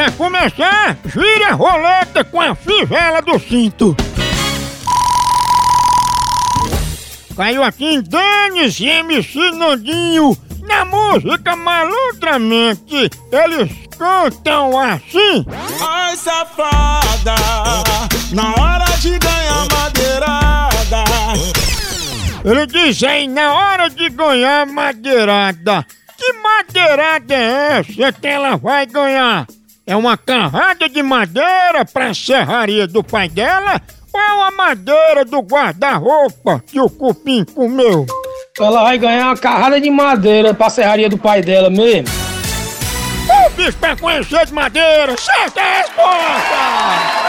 Pra começar, gira a roleta com a fivela do cinto. Caiu aqui em Denis e MC Nandinho. Na música Maludramente, eles cantam assim. Ai, safada, na hora de ganhar madeirada. Ele diz aí, na hora de ganhar madeirada. Que madeirada é essa que ela vai ganhar? É uma carrada de madeira pra serraria do pai dela? Ou é uma madeira do guarda-roupa que o cupim comeu? Ela vai ganhar uma carrada de madeira pra serraria do pai dela mesmo. O bicho pra conhecer de madeira, certa resposta!